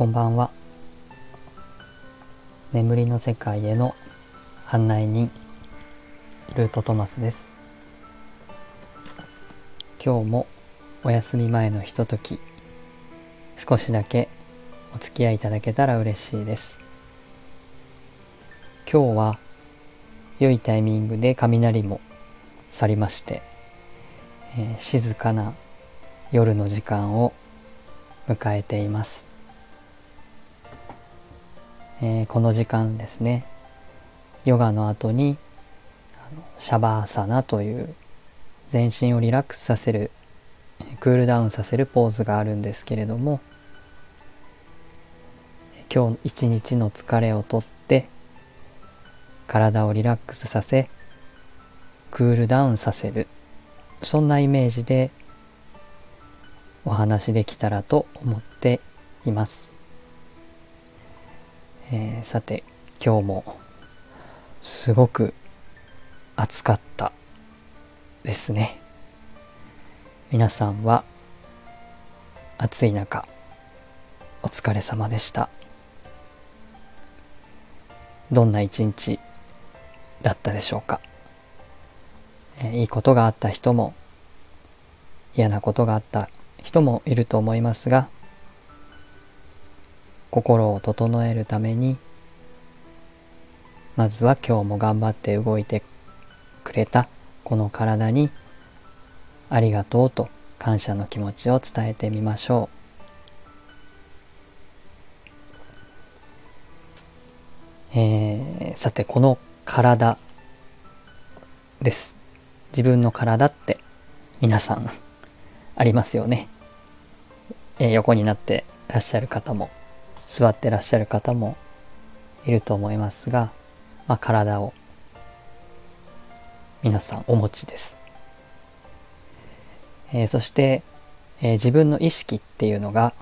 こんばんは。眠りの世界への案内人ルートトマスです。今日もお休み前のひととき少しだけお付き合いいただけたら嬉しいです。今日は良いタイミングで雷も去りまして、えー、静かな夜の時間を迎えています、えー、この時間ですねヨガの後にシャバーサナという全身をリラックスさせるクールダウンさせるポーズがあるんですけれども今日一日の疲れをとって体をリラックスさせクールダウンさせるそんなイメージでお話できたらと思っています、えー、さて今日もすごく暑かったですね。皆さんは暑い中お疲れ様でした。どんな一日だったでしょうか、えー、いいことがあった人も嫌なことがあった人もいると思いますが心を整えるためにまずは今日も頑張って動いてくれたこの体にありがとうと感謝の気持ちを伝えてみましょう。えー、さてこの体です自分の体って皆さんありますよね、えー、横になってらっしゃる方も座ってらっしゃる方もいると思いますが、まあ、体を皆さんお持ちです、えー、そして、えー、自分の意識っていうのが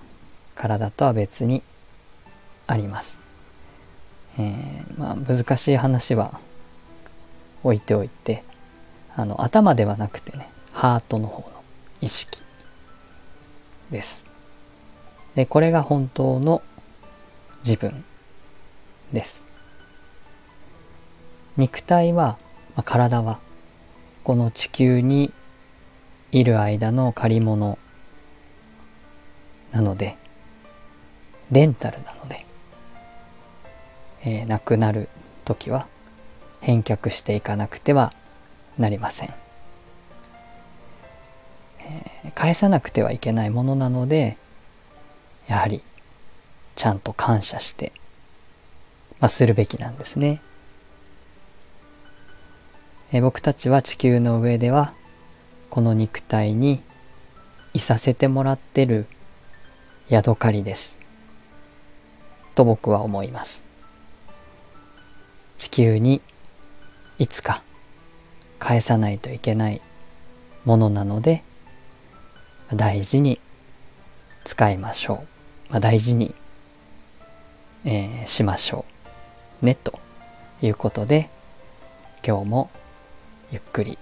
体とは別にあります、えー、まあ、難しい話は置いておいてあの頭ではなくてねハートの方の意識です。で、これが本当の自分です。肉体は、まあ、体は、この地球にいる間の借り物なので、レンタルなので、えー、亡くなる時は返却していかなくてはなりません。返さなくてはいけないものなのでやはりちゃんと感謝して、まあ、するべきなんですね。え僕たちは地球の上ではこの肉体にいさせてもらってるヤドカリです。と僕は思います。地球にいつか返さないといけないものなので大事に使いましょう。まあ、大事に、えー、しましょう。ね、ということで、今日もゆっくり、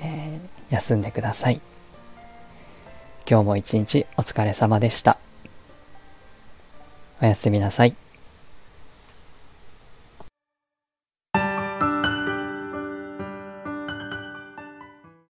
えー、休んでください。今日も一日お疲れ様でした。おやすみなさい。